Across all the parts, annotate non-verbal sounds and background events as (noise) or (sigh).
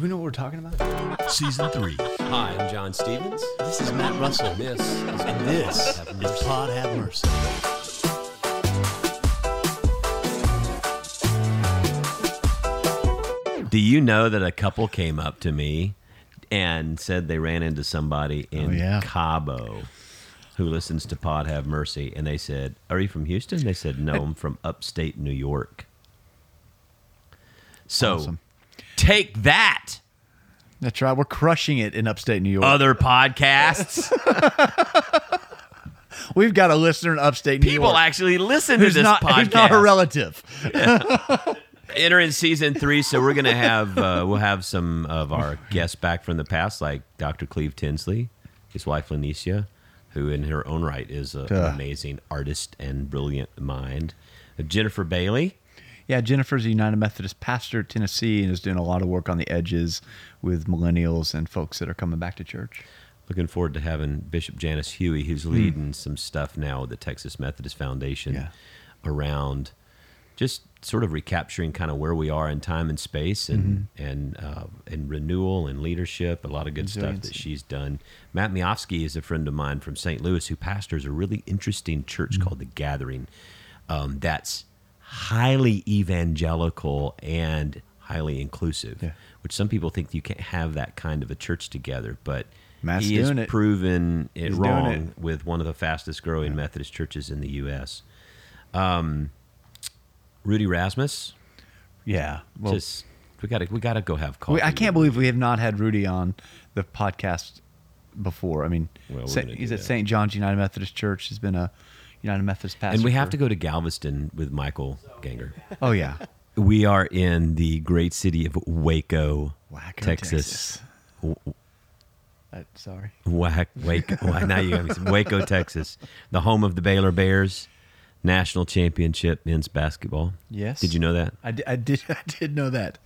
Do we know what we're talking about? Season 3. Hi, I'm John Stevens. This is Matt Russell. This is And this Have is Pod Have Mercy. Do you know that a couple came up to me and said they ran into somebody oh, in Oh, yeah. Cabo who listens to Pod Have Mercy, and they said, "Are you from Houston?" They said, "No, I'm from upstate New York." So, Awesome. Take that, That's right. We're crushing it in upstate New York. other podcasts. (laughs) We've got a listener in upstate New People York. People actually listen to who's this not, podcast. who's not a relative. (laughs) entering season three, so we're gonna have uh, we'll have some of our guests back from the past, like Dr. Cleve Tinsley, his wife Lanicia, who in her own right is a, an amazing artist and brilliant mind. Jennifer Bailey, Yeah, Jennifer's a United Methodist pastor at Tennessee and is doing a lot of work on the edges with millennials and folks that are coming back to church. looking forward to having Bishop Janice Huie, who's leading some stuff now with the Texas Methodist Foundation Yeah. around just sort of recapturing kind of where we are in time and space and and uh, and renewal and leadership. A lot of good stuff that she's done. Matt Miofsky is a friend of mine from St. Louis who pastors a really interesting church called the Gathering. Um, that's highly evangelical and highly inclusive, Yeah. which some people think you can't have that kind of a church together, but Matt's he has it. proven it He's wrong it. with one of the fastest growing Methodist churches in the U.S. Um, Rudy Rasmus, Yeah. Well, just we got to we got to go have coffee. I can't believe we have not had Rudy on the podcast before. I mean, Well, Sa- he's at. St. John's United Methodist Church. He's been a United Methodist pastor. and we have to go to Galveston with Michael Ganger. Oh, yeah. We are in the great city of Waco, Waco, Texas. Texas. Uh, sorry. Wac- Waco, now you got me. (laughs) Waco, Texas, the home of the Baylor Bears, national championship men's basketball. Yes. Did you know that? I did, I did, (laughs) I did know that.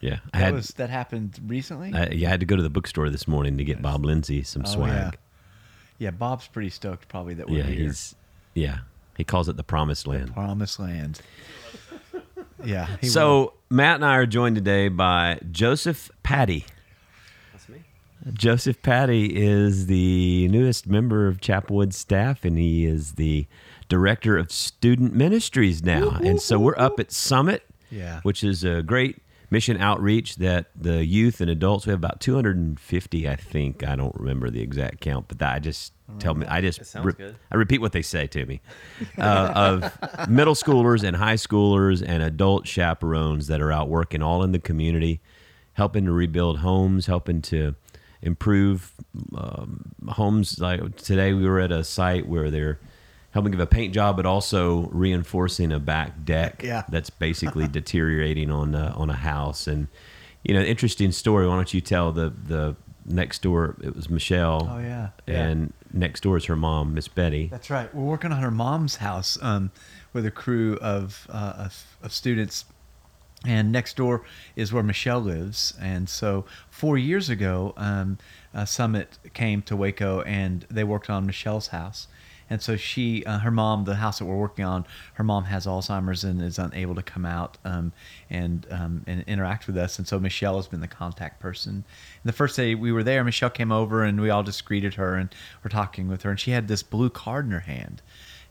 Yeah, I That, had was, that happened recently? I, yeah, I had to go to the bookstore this morning to get Bob Lindsay some Oh, swag. yeah. yeah, Bob's pretty stoked probably that we're Yeah, here. he's yeah. He calls it the promised land. Promised land. (laughs) Yeah. he will. So Matt and I are joined today by Joseph Patty. That's me. Joseph Patty is the newest member of Chapelwood staff, and he is the director of student ministries now. And so we're up at Summit, Yeah. which is a great mission outreach that the youth and adults we have about 250 i think. I don't remember the exact count but that i just tell me i just good. i repeat what they say to me. Uh, of (laughs) middle schoolers and high schoolers and adult chaperones that are out working all in the community helping to rebuild homes helping to improve um, homes. Like today we were at a site where they're helping give a paint job but also reinforcing a back deck Yeah. that's basically (laughs) deteriorating on uh, on a house and you know interesting story why don't you tell the the next door it was michelle Oh, yeah. and next door is her mom miss betty That's right. We're working on her mom's house um, with a crew of, uh, of, of students. And next door is where Michelle lives. And so four years ago, um, Summit came to Waco and they worked on Michelle's house. And so she, uh, her mom, the house that we're working on, her mom has Alzheimer's and is unable to come out um, and um, and interact with us. And so Michelle has been the contact person. And the first day we were there, Michelle came over and we all just greeted her and were talking with her. And she had this blue card in her hand.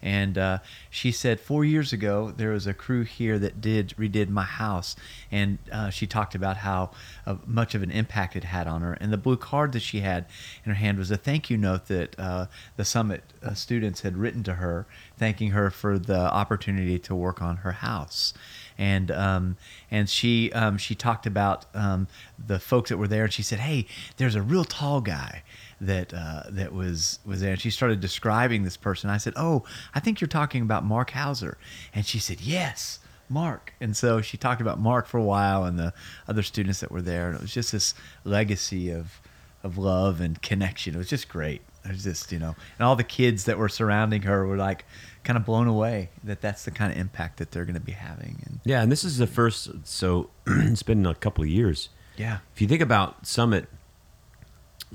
And uh, she said four years ago there was a crew here that did redid my house, and uh, she talked about how uh, much of an impact it had on her. And the blue card that she had in her hand was a thank you note that uh, the summit uh, students had written to her, thanking her for the opportunity to work on her house. And um, and she um, she talked about um, the folks that were there, and she said, "Hey, there's a real tall guy." That uh, that was was there. And she started describing this person. I said, "Oh, I think you're talking about Mark Hauser." And she said, "Yes, Mark." And so she talked about Mark for a while and the other students that were there. And it was just this legacy of of love and connection. It was just great. It was just you know, and all the kids that were surrounding her were like kind of blown away that that's the kind of impact that they're going to be having. And yeah and this is the first so (clears throat) it's been a couple of years yeah, if you think about summit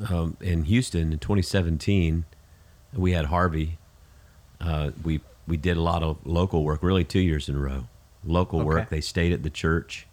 um, in houston in 2017 we had harvey uh, we we did a lot of local work really two years in a row local work they stayed at the church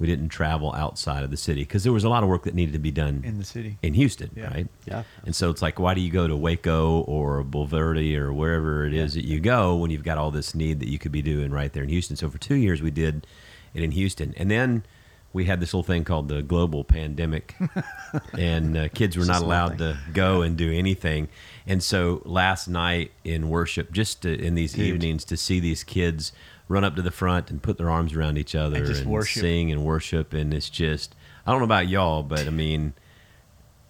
We didn't travel outside of the city because there was a lot of work that needed to be done in the city. in Houston, Yeah. right? Yeah. And so it's like, why do you go to Waco or Bulverde or wherever it is that you go when you've got all this need that you could be doing right there in Houston? So for two years we did it in Houston, and then we had this little thing called the global pandemic, (laughs) and uh, kids were not allowed to go and do anything. And so last night in worship, just to, in these Dude. evenings, to see these kids run up to the front and put their arms around each other And worship. sing and worship, and it's just I don't know about y'all, but I mean.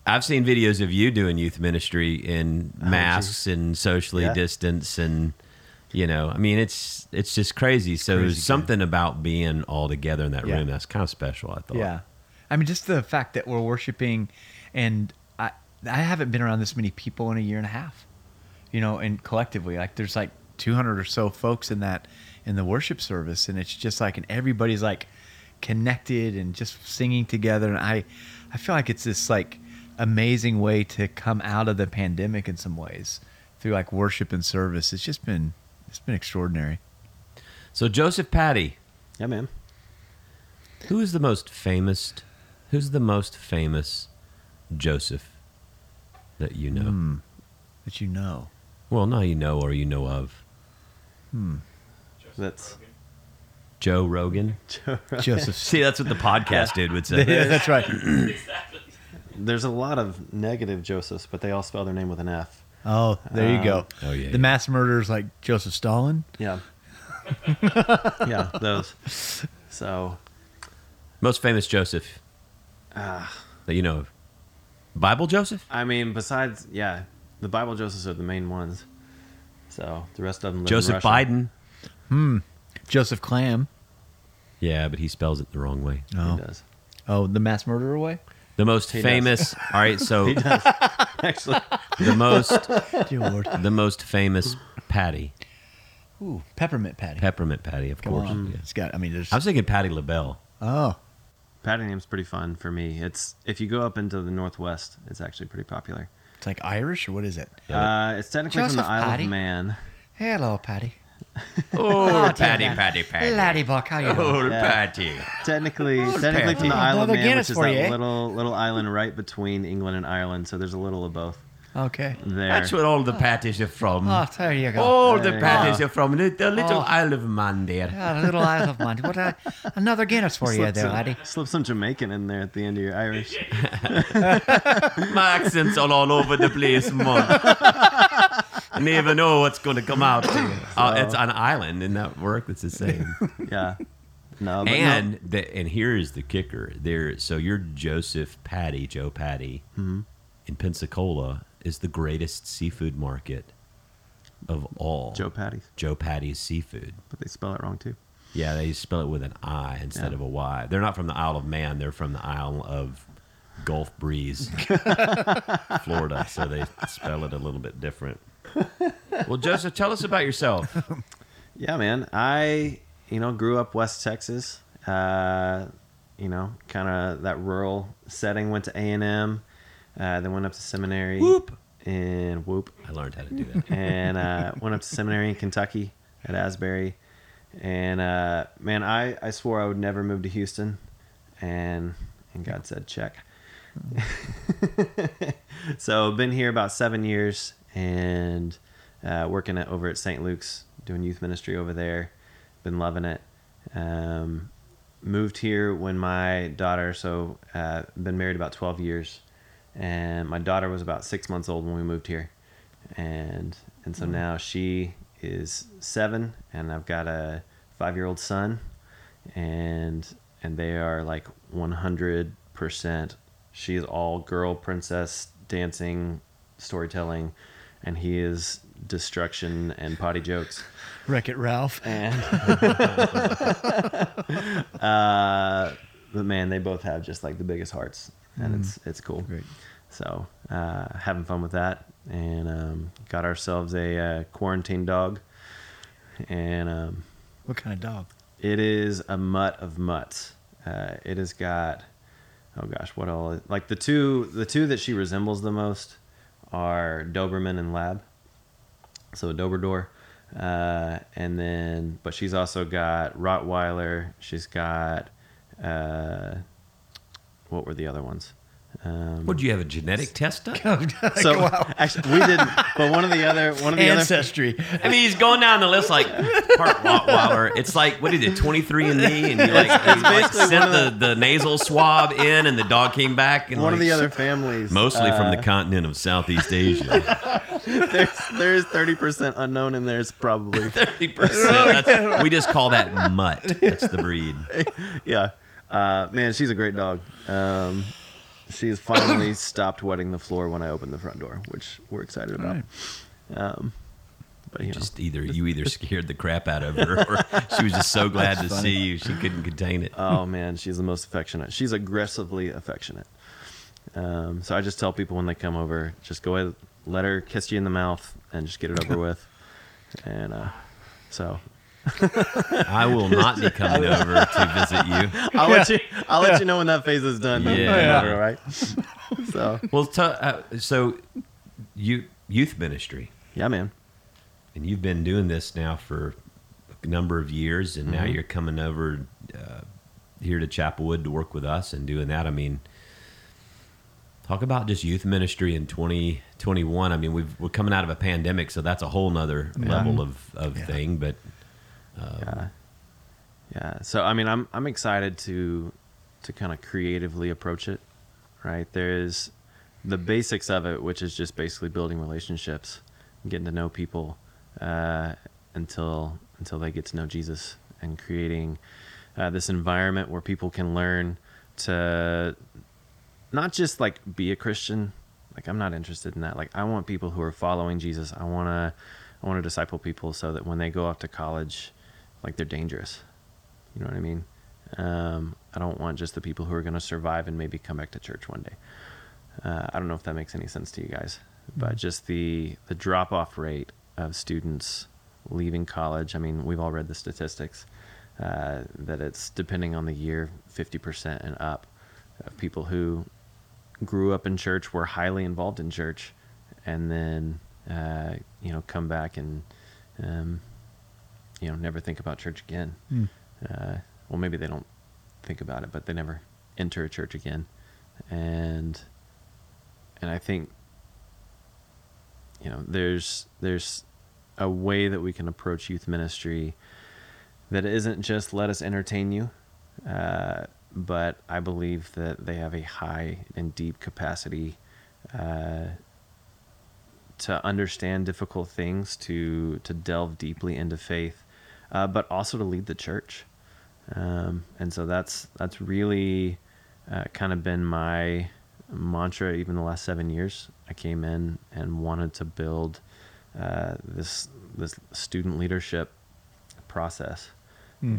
I've seen videos of you doing youth ministry in Oh, masks and socially Yeah. distance and you know, I mean it's it's just crazy. So Crazy there's something about being all together in that Yeah. room that's kind of special, I thought. Yeah, I mean, just the fact that we're worshiping, and I I haven't been around this many people in a year and a half, you know, and collectively, like there's like 200 or so folks in that in the worship service, and it's just like, and everybody's like connected and just singing together, and I I feel like it's this like amazing way to come out of the pandemic in some ways through like worship and service. It's just been it's been extraordinary. So Joseph Patty, Yeah, man. who is the most famous who's the most famous Joseph that you know? Hmm. That you know. Well, now you know or you know of. That's Joe Rogan. (laughs) Joseph. (laughs) See, that's what the podcast dude would say. (laughs) yeah, that's right. there's a lot of negative Josephs, but they all spell their name with an F. Oh, there you go. Oh, yeah, The yeah. mass murderers like Joseph Stalin. Yeah. (laughs) yeah, those. So, Most famous Joseph uh, that you know of. Bible Joseph? I mean, besides, yeah, the Bible Josephs are the main ones. So the rest of them. Live Joseph Russia. Biden. Hmm. Joseph Clam. Yeah, but he spells it the wrong way. Oh, He does. oh, the mass murderer way. The most He does. famous. All right, so (laughs) He does. Actually, the most (laughs) Dear Lord. the most famous patty, Ooh, peppermint patty. peppermint patty, of Come course. on. yeah. It's got. I mean, there's. I was thinking Patti LaBelle. oh, Patty name's pretty fun for me. It's if you go up into the northwest, it's actually pretty popular. it's like Irish or what is it? Yeah. Uh, it's technically from the Isle Patty? of Man. Hello, Patty. Oh, (laughs) Patty, Patty, Patty, Laddie Buck, how you doing? Oh, Yeah. Patty. Technically, Oh, technically from the Patty. Isle of Another Man, Guinness which is for that you, eh? little little island right between England and Ireland. So there's a little of both Okay. there. That's where all the patties are from. Oh, there you go. all the There you patties go. are from the, the little Oh. Isle of Man there. Yeah, a little Isle of Man. What a, another Guinness for you Slip there, some, laddie. slip some Jamaican in there at the end of your Irish. (laughs) My accent's all, all over the place, man. (laughs) Never know what's going to come out. (coughs) Uh, it's an island, and that work that's the same. (laughs) Yeah. No, but and no. the, and here's the kicker: there, so your Joseph Patty, Joe Patty, Mm-hmm. in Pensacola is the greatest seafood market of all. Joe Patti's. Joe Patti's seafood. but they spell it wrong too. Yeah, they spell it with an I instead Yeah. of a Y. They're not from the Isle of Man. They're from the Isle of Gulf Breeze, (laughs) Florida. So they spell it a little bit different. Well, Joseph, tell us about yourself. (laughs) Yeah, man. I, you know, grew up West Texas. Uh, you know, kind of that rural setting. Went to A and M. Uh, then went up to seminary. Whoop. In Whoop. I learned how to do that. (laughs) and uh, went up to seminary in Kentucky at Asbury. And uh, man, I, I swore I would never move to Houston, and and God said check. (laughs) so been here about seven years and uh, working at, over at St. Luke's doing youth ministry over there. Been loving it. Um, moved here when my daughter so uh, been married about 12 years and my daughter was about six months old when we moved here and and so now she is seven and i've got a five year old son and and they are like 100% she is all girl princess dancing storytelling and he is destruction and potty jokes Wreck It Ralph. and (laughs) uh, but man, they both have just like the biggest hearts, and it's it's cool. Great. So uh, having fun with that, and um, got ourselves a uh, quarantine dog, and um, What kind of dog? it is a mutt of mutts. Uh, it has got oh gosh, what all? Like the two the two that she resembles the most are Doberman and Lab. So a Dobrador. Uh, and then, but she's also got Rottweiler. She's got Uh, what were the other ones? Um, Would you have a genetic test done? (laughs) so (laughs) actually, we didn't. But one of the other one of the other Ancestry. I mean, he's going down the list like part Rottweiler. It's like what did it, twenty three and Me, and you like, you like sent one the, the nasal swab in, and the dog came back. And one of the other families, mostly from uh, the continent of Southeast Asia. (laughs) there's there's thirty percent unknown, and there's probably Thirty percent. We just call that mutt. That's the breed. yeah. Uh, man, she's a great dog. Um, she has finally (coughs) stopped wetting the floor when I opened the front door, which we're excited about. Um, but you know, Just either you either scared the crap out of her, or (laughs) she was just so glad to see you she couldn't contain it. oh man, she's the most affectionate. She's aggressively affectionate. Um, so I just tell people when they come over, just go ahead, let her kiss you in the mouth, and just get it over (laughs) with. And uh, so I will not be coming over to visit you. I'll let you. I'll let you know when that phase is done. Yeah. All right. (laughs) So Well, t- uh, so you youth ministry, yeah, man. and you've been doing this now for a number of years, and now you're coming over uh, here to Chapelwood to work with us and doing that. I mean, talk about just youth ministry in 2021. I mean, we've, we're coming out of a pandemic, so that's a whole nother level of, of Yeah. thing. But Yeah. Yeah. So I mean I'm I'm excited to to kind of creatively approach it. Right? There's the basics of it, which is just basically building relationships, getting to know people uh, until until they get to know Jesus and creating uh, this environment where people can learn to not just like be a Christian. Like I'm not interested in that. Like I want people who are following Jesus. I want to I want to disciple people so that when they go off to college, like they're dangerous. You know what I mean? Um, I don't want just the people who are going to survive and maybe come back to church one day. Uh, I don't know if that makes any sense to you guys, but just the the drop off rate of students leaving college. I mean, we've all read the statistics uh, that it's depending on the year, fifty percent and up of people who grew up in church, were highly involved in church, and then uh, you know come back and um, you know never think about church again. Uh, well, maybe they don't think about it, but they never enter a church again, and and I think you know there's there's a way that we can approach youth ministry that isn't just let us entertain you, uh, but I believe that they have a high and deep capacity uh, to understand difficult things, to to delve deeply into faith, uh, but also to lead the church. Um, and so that's that's really uh, kind of been my mantra even the last seven years. I came in and wanted to build uh, this this student leadership process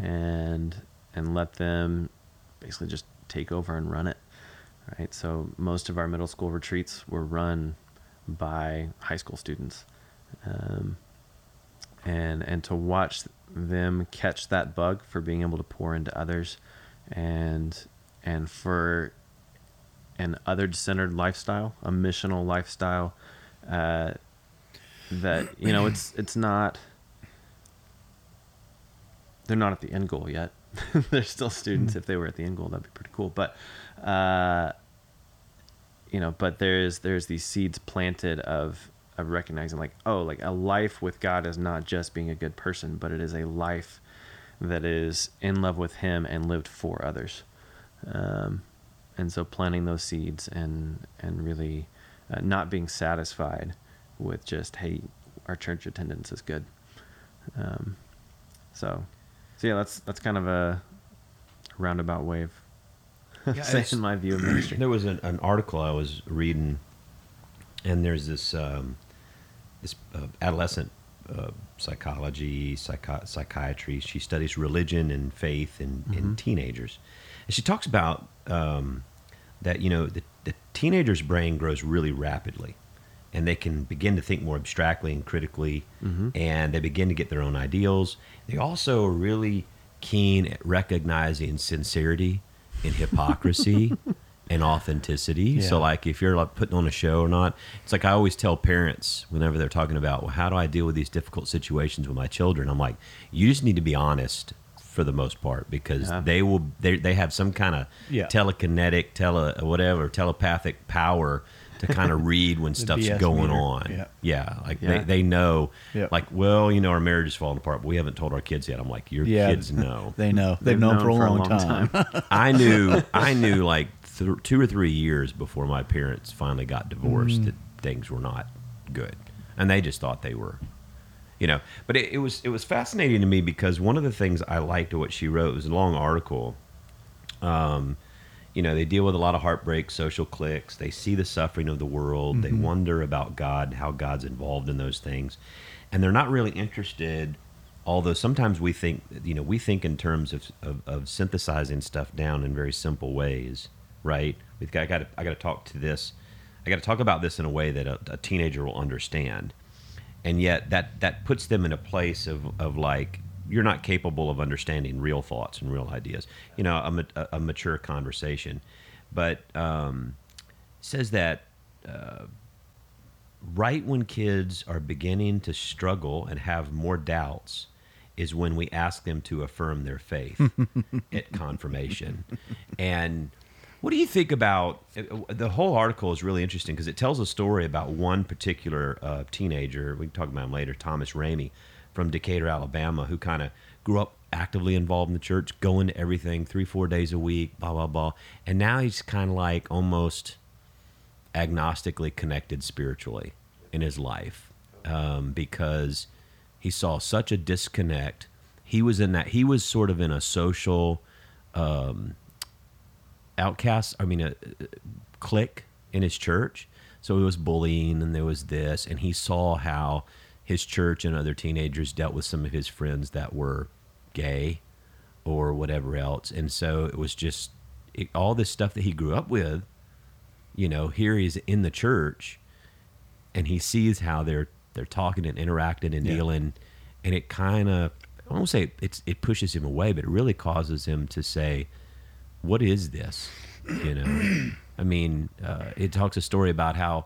and and let them basically just take over and run it. Right. So most of our middle school retreats were run by high school students, um, and and to watch them catch that bug for being able to pour into others, and and for an other centered lifestyle, a missional lifestyle, uh, that you know it's it's not they're not at the end goal yet. (laughs) they're still students. If they were at the end goal, that'd be pretty cool. But uh, you know, but there's there's these seeds planted of of recognizing like oh like a life with God is not just being a good person, but it is a life that is in love with Him and lived for others. Um, and so planting those seeds and and really uh, not being satisfied with just hey our church attendance is good. Um, so so yeah, that's that's kind of a roundabout way of (laughs) Yeah, saying my view of ministry. (clears throat) There was an, an article I was reading, and there's this um, this uh, adolescent uh, psychology, psychi- psychiatry. She studies religion and faith in, in teenagers, and she talks about um, that you know the, the teenager's brain grows really rapidly, and they can begin to think more abstractly and critically, and they begin to get their own ideals. They also are really keen at recognizing sincerity and (laughs) hypocrisy and authenticity. So, like, if you're like putting on a show or not, it's like I always tell parents whenever they're talking about, well, how do I deal with these difficult situations with my children? I'm like, you just need to be honest for the most part because Yeah. they will they, they have some kind of Yeah. telekinetic tele whatever telepathic power to kind of (laughs) read when stuff's BS going meter. on Yeah. yeah like Yeah. They, they know Yeah. like well you know our marriage is falling apart but we haven't told our kids yet i'm like your Yeah. kids know (laughs) They know. They've, known, for a long, time. (laughs) I knew I knew like th- two or three years before my parents finally got divorced Mm. that things were not good, and they just thought they were, you know. But it, it was it was fascinating to me because one of the things I liked what she wrote was a long article. Um, you know, they deal with a lot of heartbreak, social cliques. They see the suffering of the world. They Mm-hmm. wonder about God, how God's involved in those things, and they're not really interested although sometimes we think you know we think in terms of, of, of synthesizing stuff down in very simple ways right? We've got, I got to, I got to talk to this. I got to talk about this in a way that a, a teenager will understand. And yet that that puts them in a place of, of like you're not capable of understanding real thoughts and real ideas. You know a, a, a mature conversation. But um, says that uh, right when kids are beginning to struggle and have more doubts is when we ask them to affirm their faith (laughs) at confirmation. And what do you think about the whole article is really interesting because it tells a story about one particular uh, teenager. We can talk about him later, Thomas Ramey from Decatur, Alabama, who kind of grew up actively involved in the church, going to everything three, four days a week, blah, blah, blah. And now he's kind of like almost agnostically connected spiritually in his life um, because he saw such a disconnect. He was in that. He was sort of in a social um, outcast. I mean, a, a clique in his church. So it was bullying, and there was this, and he saw how his church and other teenagers dealt with some of his friends that were gay or whatever else, and so it was just it, all this stuff that he grew up with you know, here he's in the church and he sees how they're they're talking and interacting and Yeah. dealing and it kind of I won't say it's it pushes him away, but it really causes him to say, "What is this?" You know, (clears throat) I mean, uh, it talks a story about how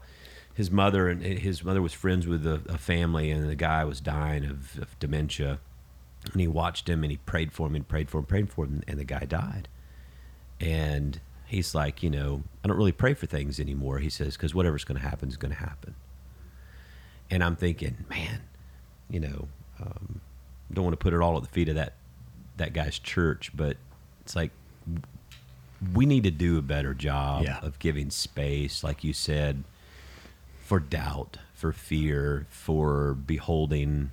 his mother and his mother was friends with a, a family, and the guy was dying of, of dementia, and he watched him and he prayed for him and prayed for him, prayed for him, and the guy died, and he's like, you know, I don't really pray for things anymore. He says because whatever's going to happen is going to happen. And I'm thinking, man, you know, um, don't want to put it all at the feet of that that guy's church, but it's like we need to do a better job Yeah. of giving space, like you said, for doubt, for fear, for beholding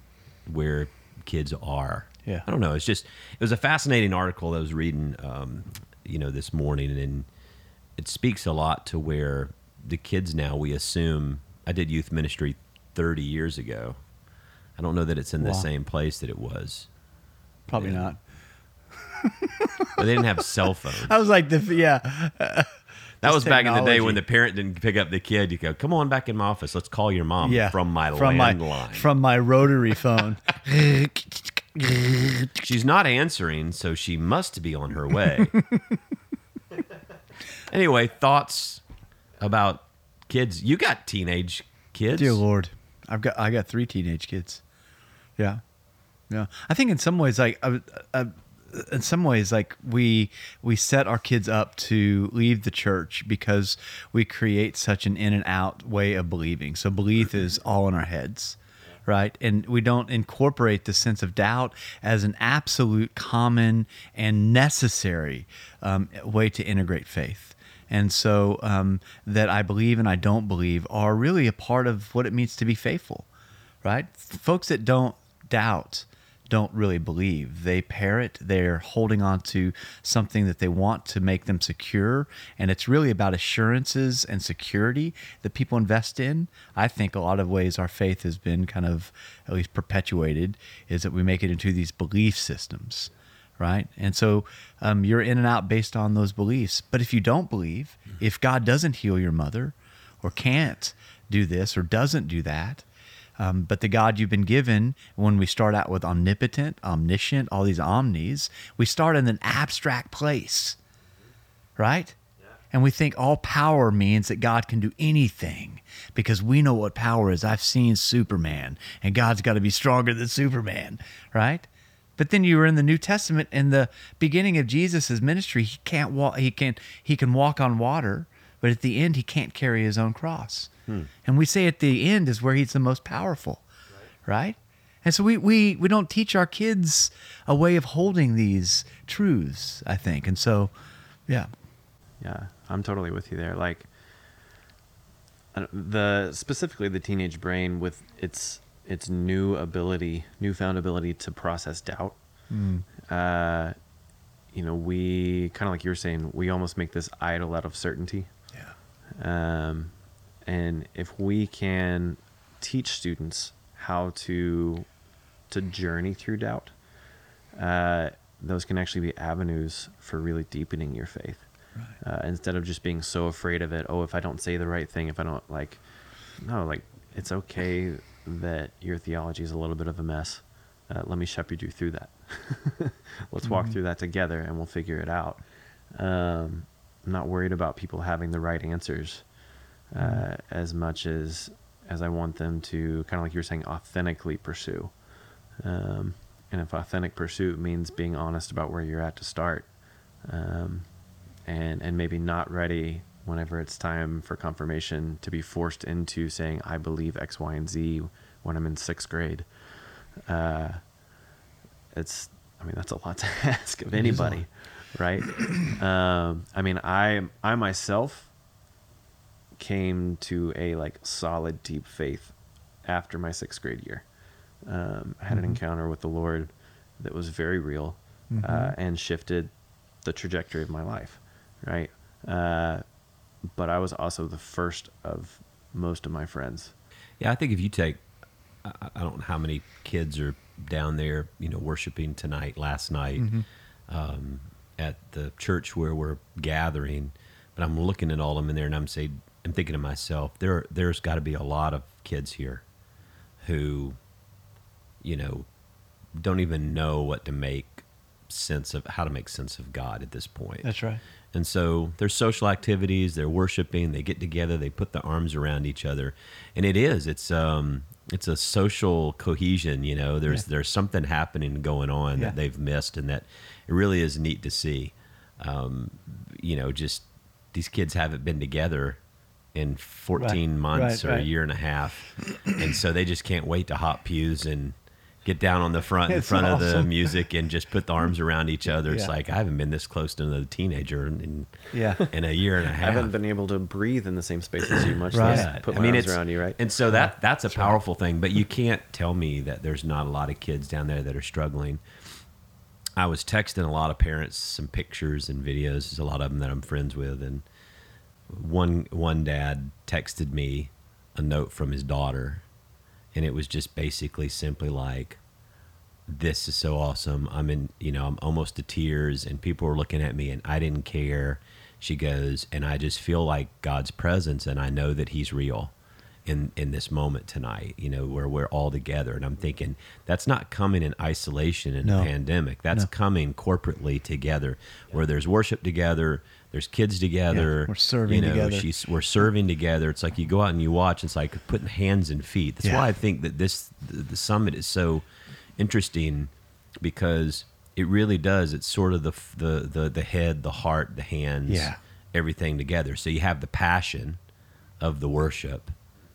where kids are. Yeah. I don't know. It's just it was a fascinating article that I was reading, um, you know, this morning, and it speaks a lot to where the kids now we assume. I did youth ministry thirty years ago. I don't know that it's in the same place that it was. Probably Yeah. not. But they didn't have cell phones. I was like, the yeah. That was back in the day when the parent didn't pick up the kid. You go, come on back in my office. Let's call your mom yeah, from my from my landline. from my rotary phone. (laughs) She's not answering, so she must be on her way. (laughs) anyway, thoughts about kids? You got teenage kids. Dear Lord, I've got I got three teenage kids. Yeah, yeah. I think in some ways, like uh, uh, in some ways, like we we set our kids up to leave the church because we create such an in and out way of believing. So belief is all in our heads. Right. And we don't incorporate the sense of doubt as an absolute common and necessary um, way to integrate faith. And so um, that I believe and I don't believe are really a part of what it means to be faithful, right? Folks that don't doubt don't really believe. They parrot, they're holding on to something that they want to make them secure. And it's really about assurances and security that people invest in. I think a lot of ways our faith has been kind of at least perpetuated is that we make it into these belief systems right? And so um, you're in and out based on those beliefs. But if you don't believe, if God doesn't heal your mother, or can't do this, or doesn't do that, um, but the God you've been given, when we start out with omnipotent, omniscient, all these omnis, we start in an abstract place, right? And we think all power means that God can do anything because we know what power is. I've seen Superman, and God's got to be stronger than Superman, right? But then you were in the New Testament in the beginning of Jesus' ministry, he can't walk he can he can walk on water, but at the end he can't carry his own cross. Hmm. And we say at the end is where he's the most powerful. Right? And so we, we, we don't teach our kids a way of holding these truths, I think. And so, yeah. Yeah, I'm totally with you there. Like uh, the specifically the teenage brain with its its new ability, newfound ability to process doubt. Hmm. Uh, you know, we kind of like you were saying, we almost make this idol out of certainty. Um, and if we can teach students how to to journey through doubt, uh, those can actually be avenues for really deepening your faith. Uh, instead of just being so afraid of it, oh, if I don't say the right thing, if I don't like, no, like it's okay that your theology is a little bit of a mess. Uh, let me shepherd you through that. (laughs) Let's walk through that together, and we'll figure it out. Um, I'm not worried about people having the right answers uh, as much as as I want them to kind of like you were saying, authentically pursue. Um, and if authentic pursuit means being honest about where you're at to start, um, and and maybe not ready whenever it's time for confirmation to be forced into saying I believe X, Y, and Z when I'm in sixth grade. Uh, it's I mean that's a lot to (laughs) ask of anybody, right? um, I mean I I myself came to a like solid deep faith after my sixth grade year. Um, I had an encounter with the Lord that was very real uh, and shifted the trajectory of my life, right? Uh, but I was also the first of most of my friends. Yeah, I think if you take, I, I don't know how many kids are down there, you know, worshiping tonight, last night, um, at the church where we're gathering. But I'm looking at all of them in there, and I'm saying, I'm thinking to myself, there, there's got to be a lot of kids here who, you know, don't even know what to make sense of how to make sense of God at this point. That's right. And so there's social activities, they're worshiping, they get together, they put the arms around each other. And it is, it's um it's a social cohesion, you know. There's Yeah. there's something happening going on Yeah. that they've missed and that it really is neat to see. Um, you know, just these kids haven't been together in 14 Right, months right, or a year and a half. and so they just can't wait to hop pews and get down on the front in It's front of the music and just put the arms around each other. It's like I haven't been this close to another teenager in, Yeah. in a year and a I half. I haven't been able to breathe in the same space as you, much Right. less put my arms around you, right? And so that that's a powerful thing. But you can't tell me that there's not a lot of kids down there that are struggling. I was texting a lot of parents some pictures and videos. There's a lot of them that I'm friends with, and one one dad texted me a note from his daughter, and it was just basically simply like, "This is so awesome. I'm in, you know, I'm almost to tears, and people were looking at me, and I didn't care." She goes, and I just feel like God's presence, and I know that He's real in in this moment tonight. You know, where we're all together, and I'm thinking that's not coming in isolation in No. a pandemic. That's No. coming corporately together, where there's worship together. There's kids together. we're serving you know, together. She's, we're serving together. It's like you go out and you watch. It's like putting hands and feet. That's Yeah. why I think that this the, the summit is so interesting because it really does. It's sort of the the the, the head, the heart, the hands, Yeah. everything together. So you have the passion of the worship,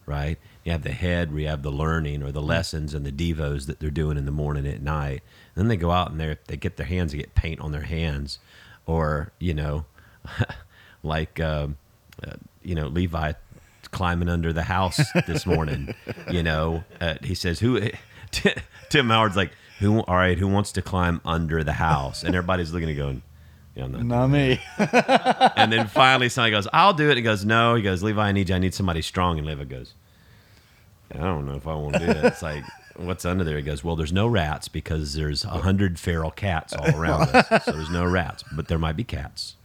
right? You have the head where you have the learning or the mm. lessons and the devos that they're doing in the morning at night. And then they go out and they they get their hands, they get paint on their hands, or you know, (laughs) like um, uh, you know Levi climbing under the house this morning. (laughs) you know, uh, he says who. (laughs) Tim Howard's like, who? All right, who wants to climb under the house? And everybody's looking at going, yeah, I'm not Not me. and then finally somebody goes, I'll do it. He goes, No. He goes, Levi, I need you. I need somebody strong. And Levi goes, I don't know if I want to do that. It's like, what's under there? He goes, Well, there's no rats because there's a hundred feral cats all around us. So there's no rats, but there might be cats.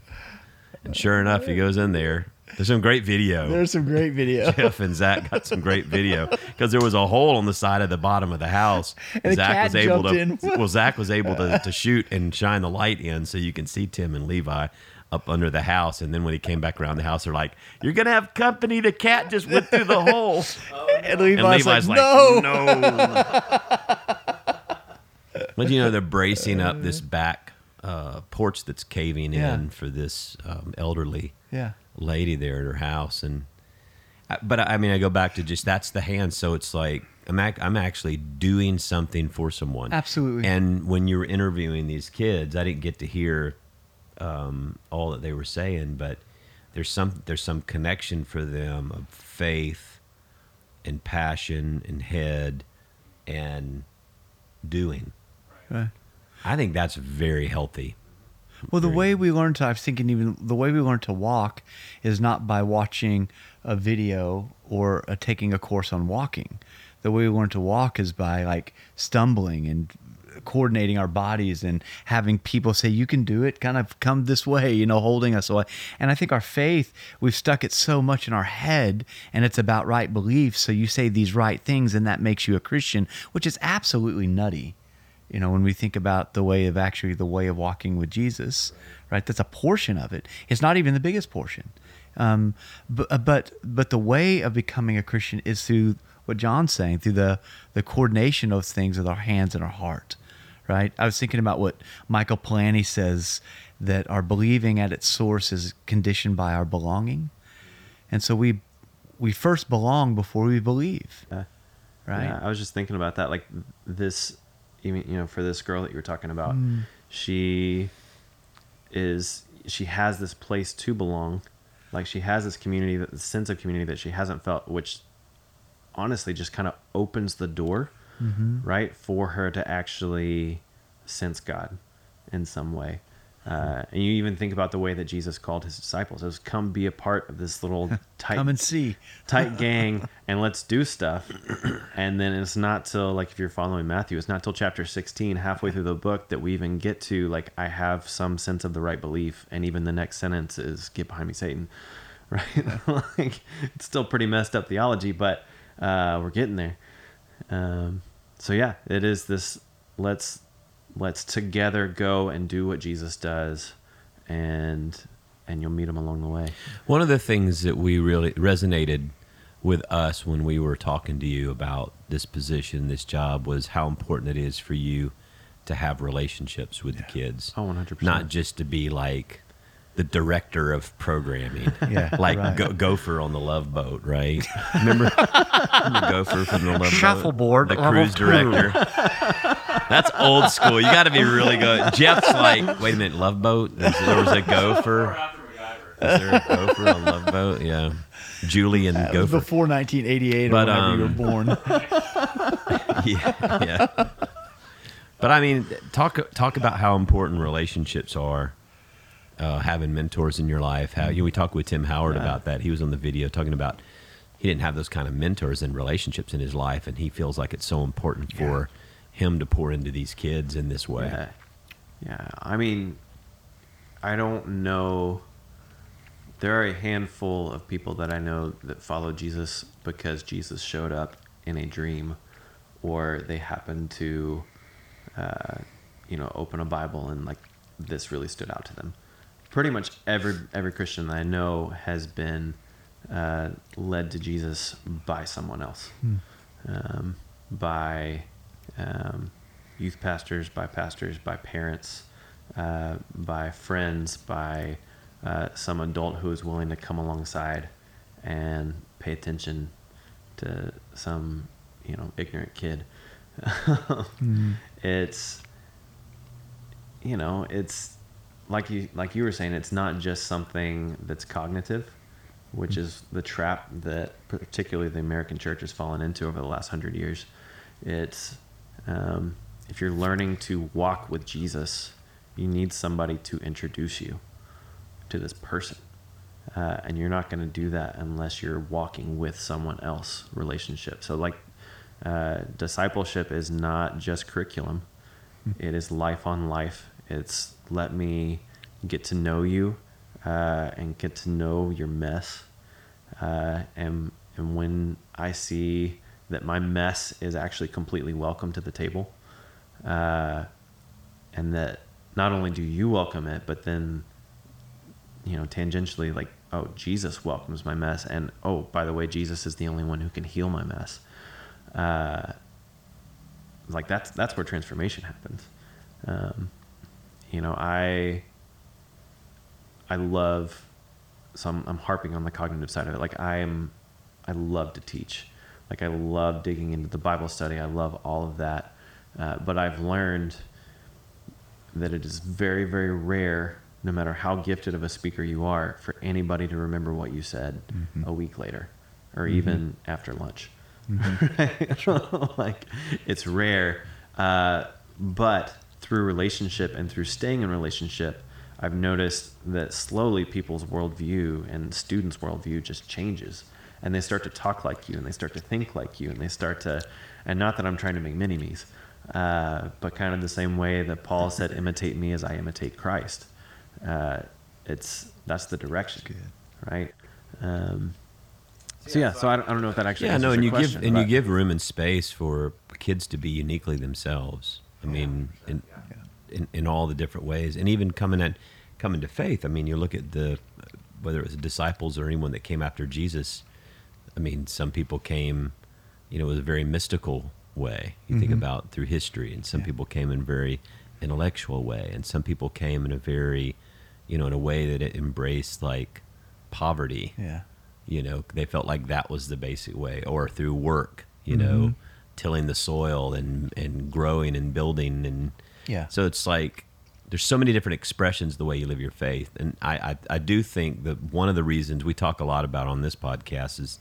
And sure enough, he goes in there. There's some great video. There's some great video. (laughs) Jeff and Zach got some great video because there was a hole on the side of the bottom of the house. And Zach was able to in. (laughs) well, Zach was able to, to shoot and shine the light in so you can see Tim and Levi up under the house. And then when he came back around the house, they're like, "You're gonna have company. The cat just went through the hole." And (laughs) And Levi's, Levi's like, like, no. "No." But you know they're bracing up this back uh, porch that's caving Yeah. in for this um, elderly Yeah. lady there at her house, and I- but I mean I go back to just that's the hand, so it's like I'm ac- I'm actually doing something for someone. Absolutely. And when you were interviewing these kids, I didn't get to hear um, all that they were saying, but there's some there's some connection for them of faith and passion and head and doing. Right. I think that's very healthy. Well, the Very- way we learn to, I was thinking even the way we learn to walk is not by watching a video or uh, taking a course on walking. The way we learn to walk is by like stumbling and coordinating our bodies and having people say, you can do it, kind of come this way, you know, holding us away. And I think our faith, we've stuck it so much in our head and it's about right beliefs. So you say these right things and that makes you a Christian, which is absolutely nutty you know when we think about the way of actually the way of walking with jesus right that's a portion of it. It's not even the biggest portion. Um, but, but but the way of becoming a christian is through what john's saying through the the coordination of things with our hands and our heart right? I was thinking about what michael Polanyi says that our believing at its source is conditioned by our belonging. And so we we first belong before we believe. Right? Yeah, I was just thinking about that. Like this, even you know, for this girl that you were talking about, Mm. she is she has this place to belong. Like she has this community, that this sense of community that she hasn't felt, which honestly just kind of opens the door, Mm-hmm. right, for her to actually sense God in some way. Uh, and you even think about the way that Jesus called his disciples: "It was come be a part of this little (laughs) tight come and see. (laughs) tight gang and let's do stuff. And then it's not till like if you're following matthew it's not till chapter 16 halfway through the book that we even get to like i have some sense of the right belief and even the next sentence is get behind me satan (laughs) right? Like it's still pretty messed up theology but uh, we're getting there. Um, so yeah it is this let's let's together go and do what jesus does and and you'll meet him along the way One of the things that we really resonated with us when we were talking to you about this position, this job, was how important it is for you to have relationships with the kids. Oh, 100%. Not just to be like the director of programming. (laughs) Yeah, (laughs) like right. go, Gopher on the Love Boat, right? (laughs) Remember, remember Gopher from the Love Boat? Shuffleboard the cruise director. That's old school. You got to be really good. Jeff's (laughs) like, wait a minute, Love Boat. There was a Gopher. Is there a gopher on Love Boat? Yeah. Julie and That was Gopher. before 1988 But, or whenever you um, were born. (laughs) yeah, yeah. But I mean, talk talk about how important relationships are. Uh, having mentors in your life. How you know, we talked with Tim Howard Yeah. about that. He was on the video talking about he didn't have those kind of mentors and relationships in his life, and he feels like it's so important for him to pour into these kids in this way. Yeah. Yeah. I mean, I don't know. There are a handful of people that I know that follow Jesus because Jesus showed up in a dream or they happened to, uh, you know, open a Bible and like this really stood out to them. Pretty much every every Christian that I know has been uh, led to Jesus by someone else, um, by um, youth pastors, by pastors, by parents, uh, by friends, by uh, some adult who is willing to come alongside and pay attention to some, you know, ignorant kid. (laughs) It's, you know, it's like you like you were saying. It's not just something that's cognitive, which is the trap that particularly the American church has fallen into over the last hundred years. It's um, if you're learning to walk with Jesus, you need somebody to introduce you to this person. Uh, and you're not going to do that unless you're walking with someone else relationship. So, like, uh, discipleship is not just curriculum, it is life on life. It's let me get to know you uh, and get to know your mess. Uh, and, and when I see that my mess is actually completely welcome to the table, uh, and that not only do you welcome it, but then you know, tangentially, like, oh, Jesus welcomes my mess, and oh, by the way, Jesus is the only one who can heal my mess. Uh, like that's that's where transformation happens. Um, you know, I I love so I'm, I'm harping on the cognitive side of it. Like I am, I love to teach. Like I love digging into the Bible study. I love all of that. Uh, but I've learned that it is very, very rare, no matter how gifted of a speaker you are, for anybody to remember what you said Mhm. a week later or Mhm. even after lunch. (laughs) (laughs) like it's rare. Uh, but through relationship and through staying in relationship, I've noticed that slowly people's worldview and students' worldview just changes. And they start to talk like you and they start to think like you and they start to, and not that I'm trying to make mini me's, uh, but kind of the same way that Paul said, imitate me as I imitate Christ. Uh, it's, that's the direction. Good. Right. Um, so yeah, so I don't, I don't know if that actually yeah, no, and you question, give and you give room and space for kids to be uniquely themselves. I mean, in, in in all the different ways, and even coming at coming to faith. I mean, you look at the whether it was the disciples or anyone that came after Jesus. I mean, some people came, you know, it was a very mystical way. You think Mhm. about through history, and some Yeah. people came in a very intellectual way, and some people came in a very, you know, in a way that it embraced like poverty Yeah. you know they felt like that was the basic way or through work you know Mhm. tilling the soil and and growing and building and Yeah. so it's like there's so many different expressions the way you live your faith and I, I i do think that one of the reasons we talk a lot about on this podcast is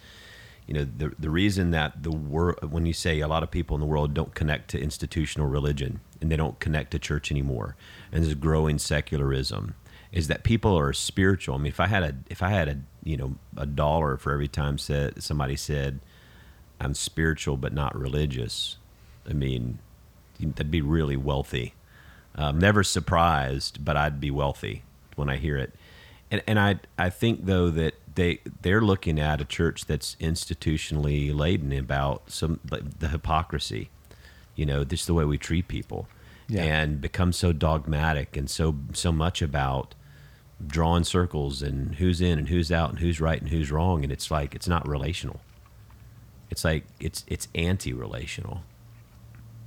you know the the reason that the world when you say a lot of people in the world don't connect to institutional religion and they don't connect to church anymore and there's growing secularism is that people are spiritual. I mean, if I had a if I had a you know a dollar for every time said somebody said I'm spiritual but not religious, I mean, that'd be really wealthy. I'm never surprised, but I'd be wealthy when I hear it. And and I I think though that they they're looking at a church that's institutionally laden about some the hypocrisy, you know, just the way we treat people, Yeah. and become so dogmatic and so so much about drawing circles and who's in and who's out and who's right and who's wrong, and it's like it's not relational. It's like it's it's anti-relational.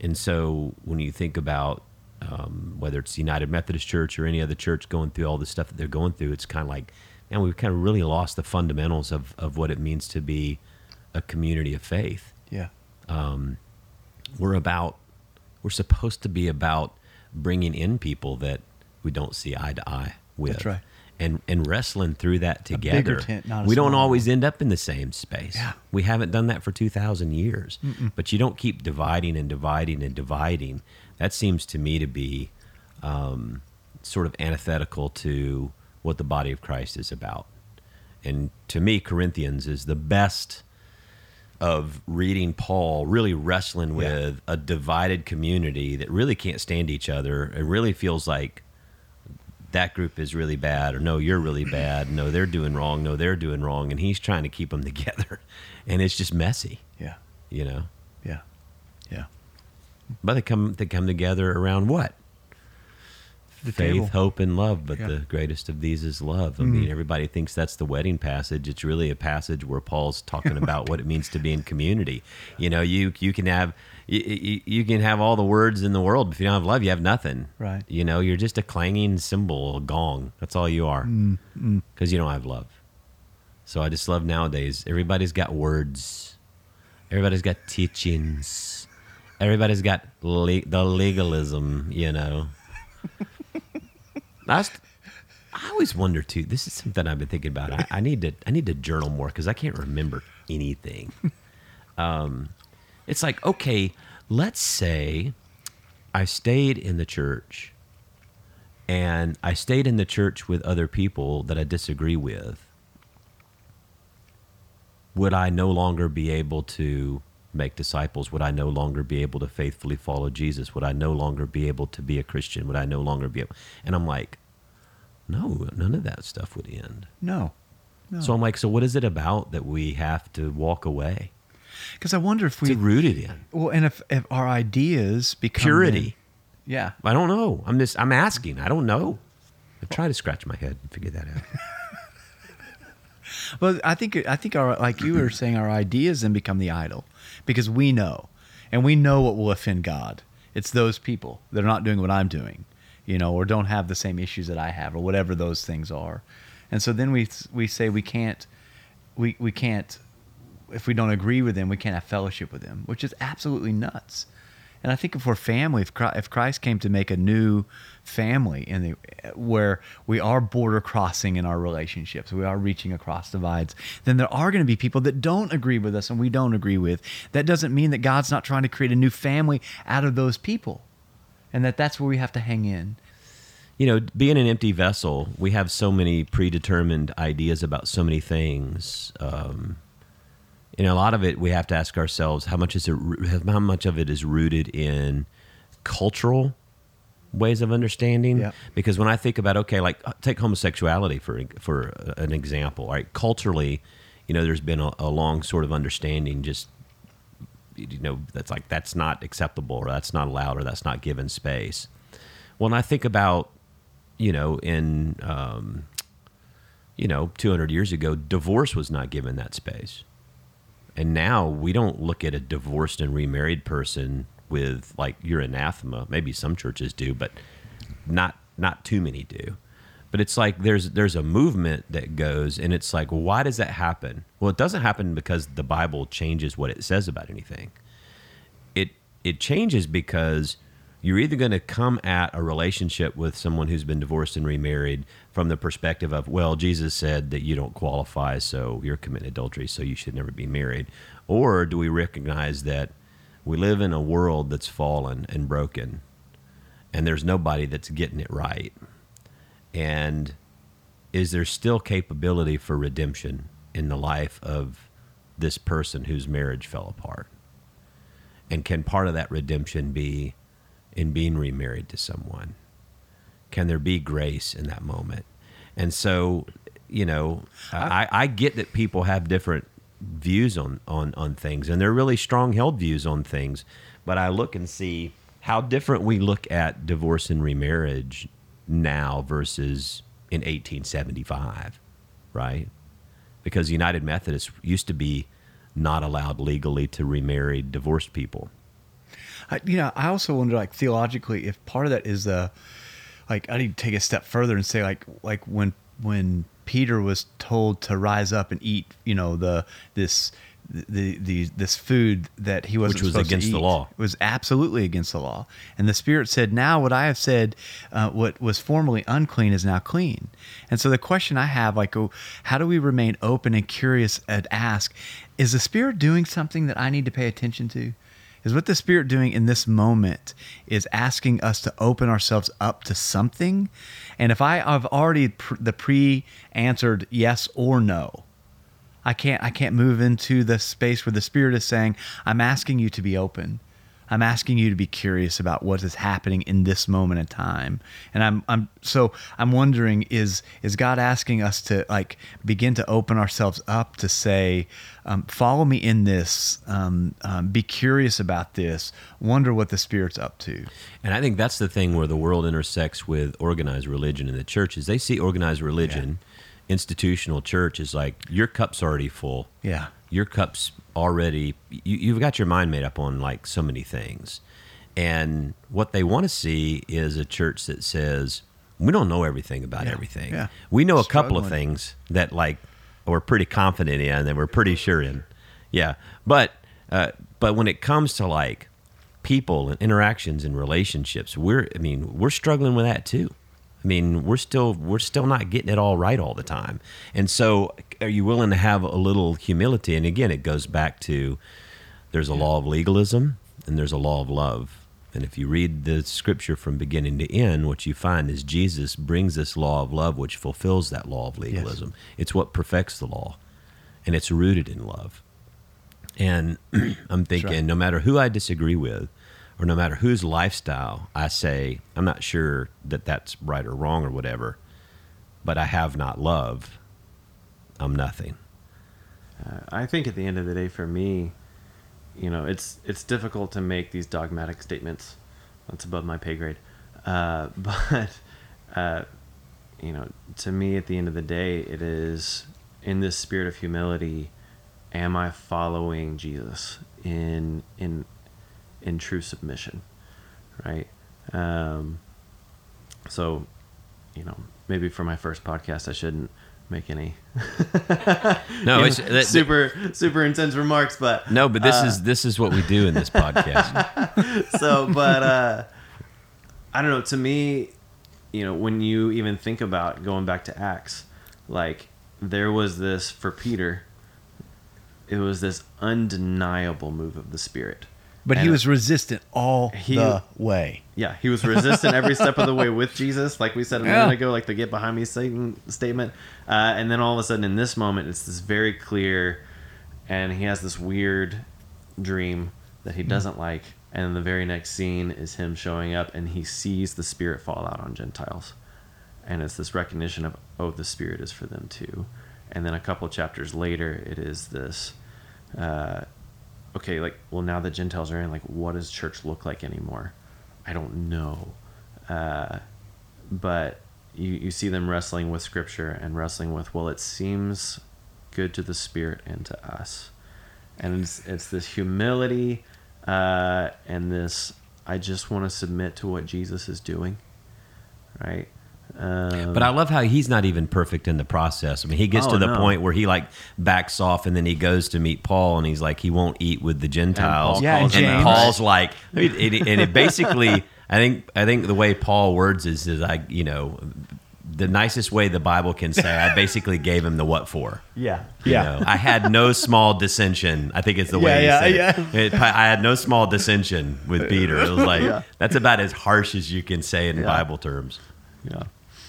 And so when you think about um, whether it's United Methodist Church or any other church going through all the stuff that they're going through, it's kind of like, man, we've kind of really lost the fundamentals of, of what it means to be a community of faith. Yeah. We're about, we're supposed to be about bringing in people that we don't see eye to eye with. That's right. And, and wrestling through that together. tent, we don't always end up in the same space. Yeah. We haven't done that for 2,000 years. But you don't keep dividing and dividing and dividing. That seems to me to be um, sort of antithetical to what the body of Christ is about. And to me, Corinthians is the best of reading Paul really wrestling Yeah. with a divided community that really can't stand each other. It really feels like that group is really bad, or no, you're really (clears throat) bad. No, they're doing wrong. No, they're doing wrong. And he's trying to keep them (laughs) together. And it's just messy, Yeah. you know? Yeah. Yeah. But they come they come together around what? The Faith, table. hope, and love. But Yeah. the greatest of these is love. I Mm. mean, everybody thinks that's the wedding passage. It's really a passage where Paul's talking about what it means to be in community. You know, you you can have you, you, can have all the words in the world. But if you don't have love, you have nothing. Right. You know, you're just a clanging cymbal, a gong. That's all you are. Mm, mm. Because you don't have love. So I just love nowadays. Everybody's got words. Everybody's got teachings. Everybody's got le- the legalism, you know. (laughs) I, always wonder too. This is something I've been thinking about. I, I need to I need to journal more because I can't remember anything. (laughs) Um, it's like okay, let's say I stayed in the church, and I stayed in the church with other people that I disagree with. Would I no longer be able to make disciples? Would I no longer be able to faithfully follow Jesus? Would I no longer be able to be a Christian? Would I no longer be able? And I'm like, no, none of that stuff would end. No. No. So I'm like, so what is it about that we have to walk away? Because I wonder if we rooted in well, and if, if our ideas become purity. then- yeah. I don't know. I'm just I'm asking. I don't know. I try to scratch my head and figure that out. (laughs) Well, I think I think our like you were saying, our ideas then become the idol because we know, and we know what will offend God. It's those people that are not doing what I'm doing, you know, or don't have the same issues that I have, or whatever those things are. And so then we we say we can't we we can't if we don't agree with them, we can't have fellowship with them, which is absolutely nuts. And I think if we're family, if Christ, if Christ came to make a new family in the where we are border crossing in our relationships, we are reaching across divides, then there are going to be people that don't agree with us and we don't agree with. That doesn't mean that God's not trying to create a new family out of those people, and that that's where we have to hang in. You know, being an empty vessel, we have so many predetermined ideas about so many things. Um, and a lot of it we have to ask ourselves how much is it how much of it is rooted in cultural ways of understanding? Yeah. because when i think about okay like uh, take homosexuality for for an example right? Culturally you know there's been a, a long sort of understanding just you know that's like that's not acceptable or that's not allowed or that's not given space. When i think about you know in um, you know 200 years ago divorce was not given that space and now we don't look at a divorced and remarried person with like you're anathema. Maybe some churches do, but not not too many do. But it's like there's there's a movement that goes and it's like why does that happen? Well, it doesn't happen because the Bible changes what it says about anything. It it changes because you're either going to come at a relationship with someone who's been divorced and remarried from the perspective of, well, Jesus said that you don't qualify, so you're committing adultery, so you should never be married. Or do we recognize that we live in a world that's fallen and broken, and there's nobody that's getting it right? And is there still capability for redemption in the life of this person whose marriage fell apart? And can part of that redemption be in being remarried to someone? Can there be grace in that moment? And so, you know, I, I get that people have different views on, on, on things, and they're really strong held views on things. But I look and see how different we look at divorce and remarriage now versus in 1875, right? Because United Methodists used to be not allowed legally to remarry divorced people. I, you know, I also wonder, like theologically, if part of that is the, like, I need to take a step further and say, like, like when when Peter was told to rise up and eat, you know, the this the the this food that he wasn't Which was supposed to against the eat law. was absolutely against the law, and the Spirit said, "Now what I have said, uh, what was formerly unclean is now clean." And so the question I have, like, oh, how do we remain open and curious and ask, is the Spirit doing something that I need to pay attention to? Is what the spirit doing in this moment is asking us to open ourselves up to something. And if i have already pr- the pre-answered yes or no i can't i can't move into the space where the spirit is saying i'm asking you to be open i'm asking you to be curious about what is happening in this moment in time and i'm i'm so i'm wondering is is god asking us to like begin to open ourselves up to say um, follow me in this um, um, be curious about this wonder what the spirit's up to And I think that's the thing where the world intersects with organized religion in the churches. They see organized religion, institutional church, is like your cup's already full. yeah Your cup's already, you, you've got your mind made up on like so many things. And what they want to see is a church that says, we don't know everything about Yeah, everything. yeah. We know a couple of things that like we're pretty confident in and we're pretty sure in. Yeah. But, uh, but when it comes to like people and interactions and relationships we're i mean we're struggling with that too i mean we're still we're still not getting it all right all the time. And so are you willing to have a little humility? And again it goes back to there's a law of legalism and there's a law of love. And if you read the scripture from beginning to end what you find is jesus brings this law of love which fulfills that law of legalism. It's what perfects the law and it's rooted in love. And (clears throat) I'm thinking, right. no matter who I disagree with, or no matter whose lifestyle I say, I'm not sure that that's right or wrong or whatever, but I have not love, I'm nothing. Uh, I think at the end of the day, for me, you know, it's it's difficult to make these dogmatic statements. That's above my pay grade. Uh, (laughs) but uh, you know, to me, at the end of the day, it is in this spirit of humility. Am I following Jesus in in in true submission, right? Um, so, you know, maybe for my first podcast, I shouldn't make any (laughs) No, (laughs) know, that- super super intense remarks, but no, but this uh, is this is what we do in this podcast. (laughs) so but uh i don't know to me you know when you even think about going back to acts like there was this for peter it was this undeniable move of the spirit But he was resistant all He- the way. yeah he was resistant every step of the way with jesus. Like we said a Yeah. minute ago like the get behind me satan statement. Uh, and then all of a sudden in this moment it's this very clear and he has this weird dream that he doesn't like. And the very next scene is him showing up and he sees the spirit fall out on gentiles. And it's this recognition of oh the spirit is for them too. And then a couple chapters later it is this uh, okay like well now the gentiles are in like what does church look like anymore? I don't know. Uh, but you, you see them wrestling with scripture and wrestling with well it seems good to the spirit and to us. And it's, it's this humility uh, and this i just want to submit to what jesus is doing right um, But I love how he's not even perfect in the process. I mean, he gets Oh, to the no. point where he like backs off, and then he goes to meet Paul, and he's like, he won't eat with the Gentiles. Paul Yeah, and and James. Paul's like, and it, and it basically, I think, I think the way Paul words is, is I, you know, the nicest way the Bible can say, I basically gave him the what for. Yeah. You know, I had no small dissension. I think it's the way Yeah, he yeah, said it. It- I had no small dissension with Peter. It was like Yeah. that's about as harsh as you can say in Yeah. Bible terms. yeah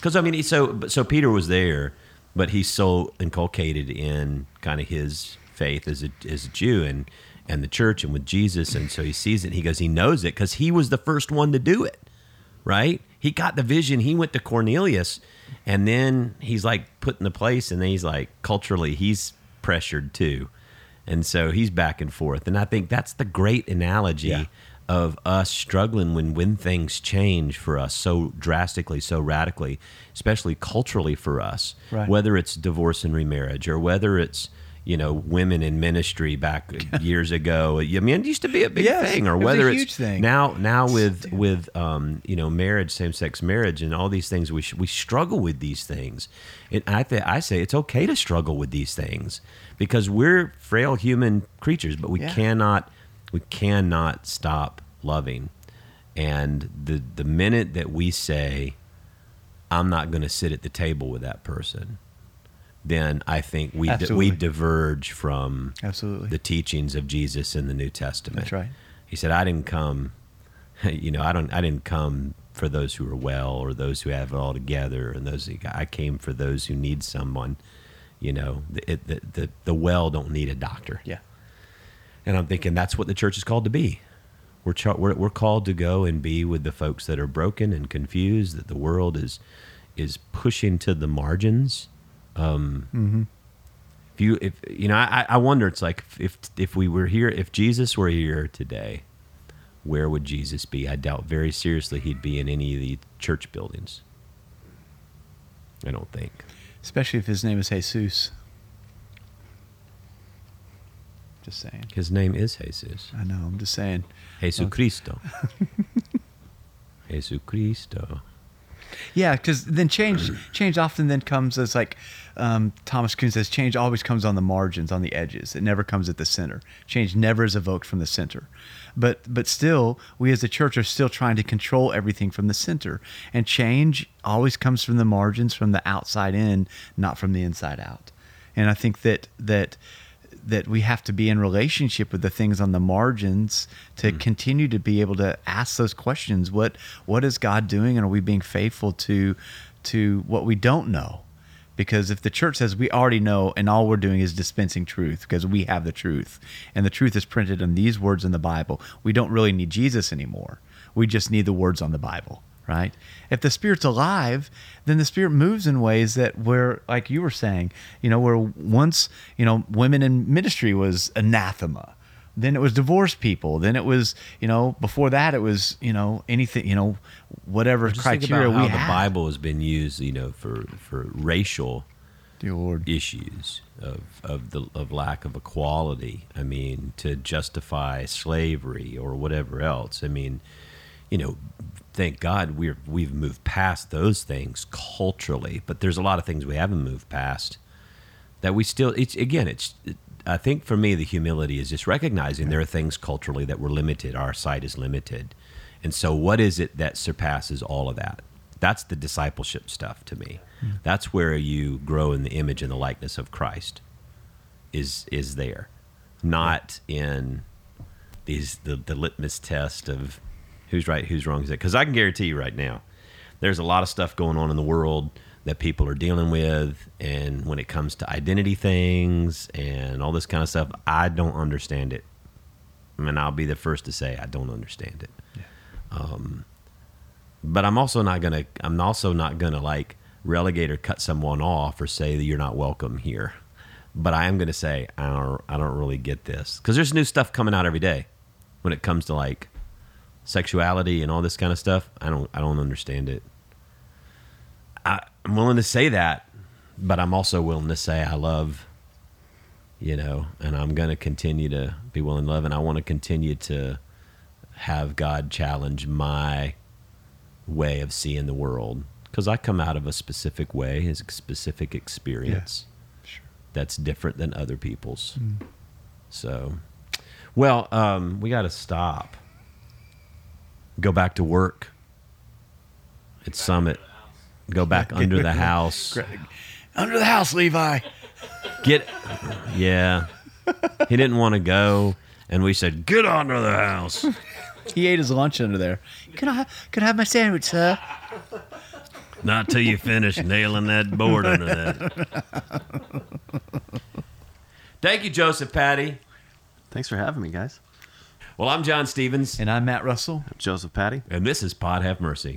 Because I mean, so so Peter was there, but he's so inculcated in kind of his faith as a as a Jew and and the church and with Jesus, and so he sees it. He goes, he knows it because he was the first one to do it, right? He got the vision. He went to Cornelius, and then he's like put in the place, and then he's like culturally he's pressured too, and so he's back and forth. And I think that's the great analogy Yeah. Of us struggling when when things change for us so drastically, so radically, especially culturally for us. Right. Whether it's divorce and remarriage, or whether it's you know women in ministry back (laughs) years ago. I mean, it used to be a big Yes, thing, or it was a whether huge it's thing. now now with with um, you know marriage, same sex marriage, and all these things. We sh- we struggle with these things, and I th- I say it's okay to struggle with these things because we're frail human creatures, but we Yeah. cannot we cannot stop loving. And the the minute that we say, "I'm not going to sit at the table with that person," then I think we di- we diverge from Absolutely. the teachings of Jesus in the New Testament. That's right. He said, "I didn't come, (laughs) you know, I don't, I didn't come for those who are well or those who have it all together, and those I came for those who need someone. You know, the, it, the the the well don't need a doctor. Yeah. And I'm thinking that's what the church is called to be. We're, we're we're called to go and be with the folks that are broken and confused. That the world is is pushing to the margins. Um, If you if you know, I, I wonder. It's like if if we were here, if Jesus were here today, where would Jesus be? I doubt very seriously he'd be in any of the church buildings. I don't think. Especially if his name is Jesus. Just saying. His name is Jesus. I know. I'm just saying. Jesucristo. (laughs) Jesucristo. Yeah, because then change change often then comes as like um, Thomas Kuhn says, change always comes on the margins, on the edges. It never comes at the center. Change never is evoked from the center. But but still, we as a church are still trying to control everything from the center. And change always comes from the margins, from the outside in, not from the inside out. And I think that that that we have to be in relationship with the things on the margins to mm. continue to be able to ask those questions. What what is god doing and are we being faithful to to what we don't know? Because if the church says we already know and all we're doing is dispensing truth because we have the truth and the truth is printed in these words in the bible we don't really need jesus anymore. We just need the words on the bible right if the spirit's alive then the spirit moves in ways that where like you were saying you know where once you know women in ministry was anathema then it was divorced people then it was you know before that it was you know anything you know whatever Just criteria we the had Bible has been used, you know, for for racial Lord. issues of of the of lack of equality. I mean, to justify slavery or whatever else. I mean, you know, thank God we're we've moved past those things culturally, but there's a lot of things we haven't moved past that we still. It's again, it's. I think for me, the humility is just recognizing there are things culturally that we're limited. Our sight is limited, and so what is it that surpasses all of that? That's the discipleship stuff to me. Hmm. That's where you grow in the image and the likeness of Christ. Is is there, not in these the, the litmus test of who's right, who's wrong. Is that? Because I can guarantee you right now, there's a lot of stuff going on in the world that people are dealing with, and when it comes to identity things and all this kind of stuff, I don't understand it. I mean, I'll be the first to say I don't understand it. Um, but I'm also not gonna. I'm also not gonna like relegate or cut someone off or say that you're not welcome here. But I am gonna say I don't. I don't really get this because there's new stuff coming out every day when it comes to like sexuality and all this kind of stuff. I don't. I don't understand it. I, I'm willing to say that, but I'm also willing to say I love. You know, and I'm gonna continue to be willing to love, and I want to continue to have God challenge my way of seeing the world because I come out of a specific way, a specific experience Sure. that's different than other people's. So, well, um, we got to stop. Go back to work at Summit. Go back (laughs) under the house. Under the house, Levi. Get, yeah. He didn't want to go, and we said, "Get under the house." He ate his lunch under there. Can I can I have my sandwich, sir? Not till you finish nailing that board under that. (laughs) Thank you, Joseph Patti. Thanks for having me, guys. Well, I'm John Stevens, And I'm Matt Russell. I'm Joseph Patti. and this is Pod Have Mercy.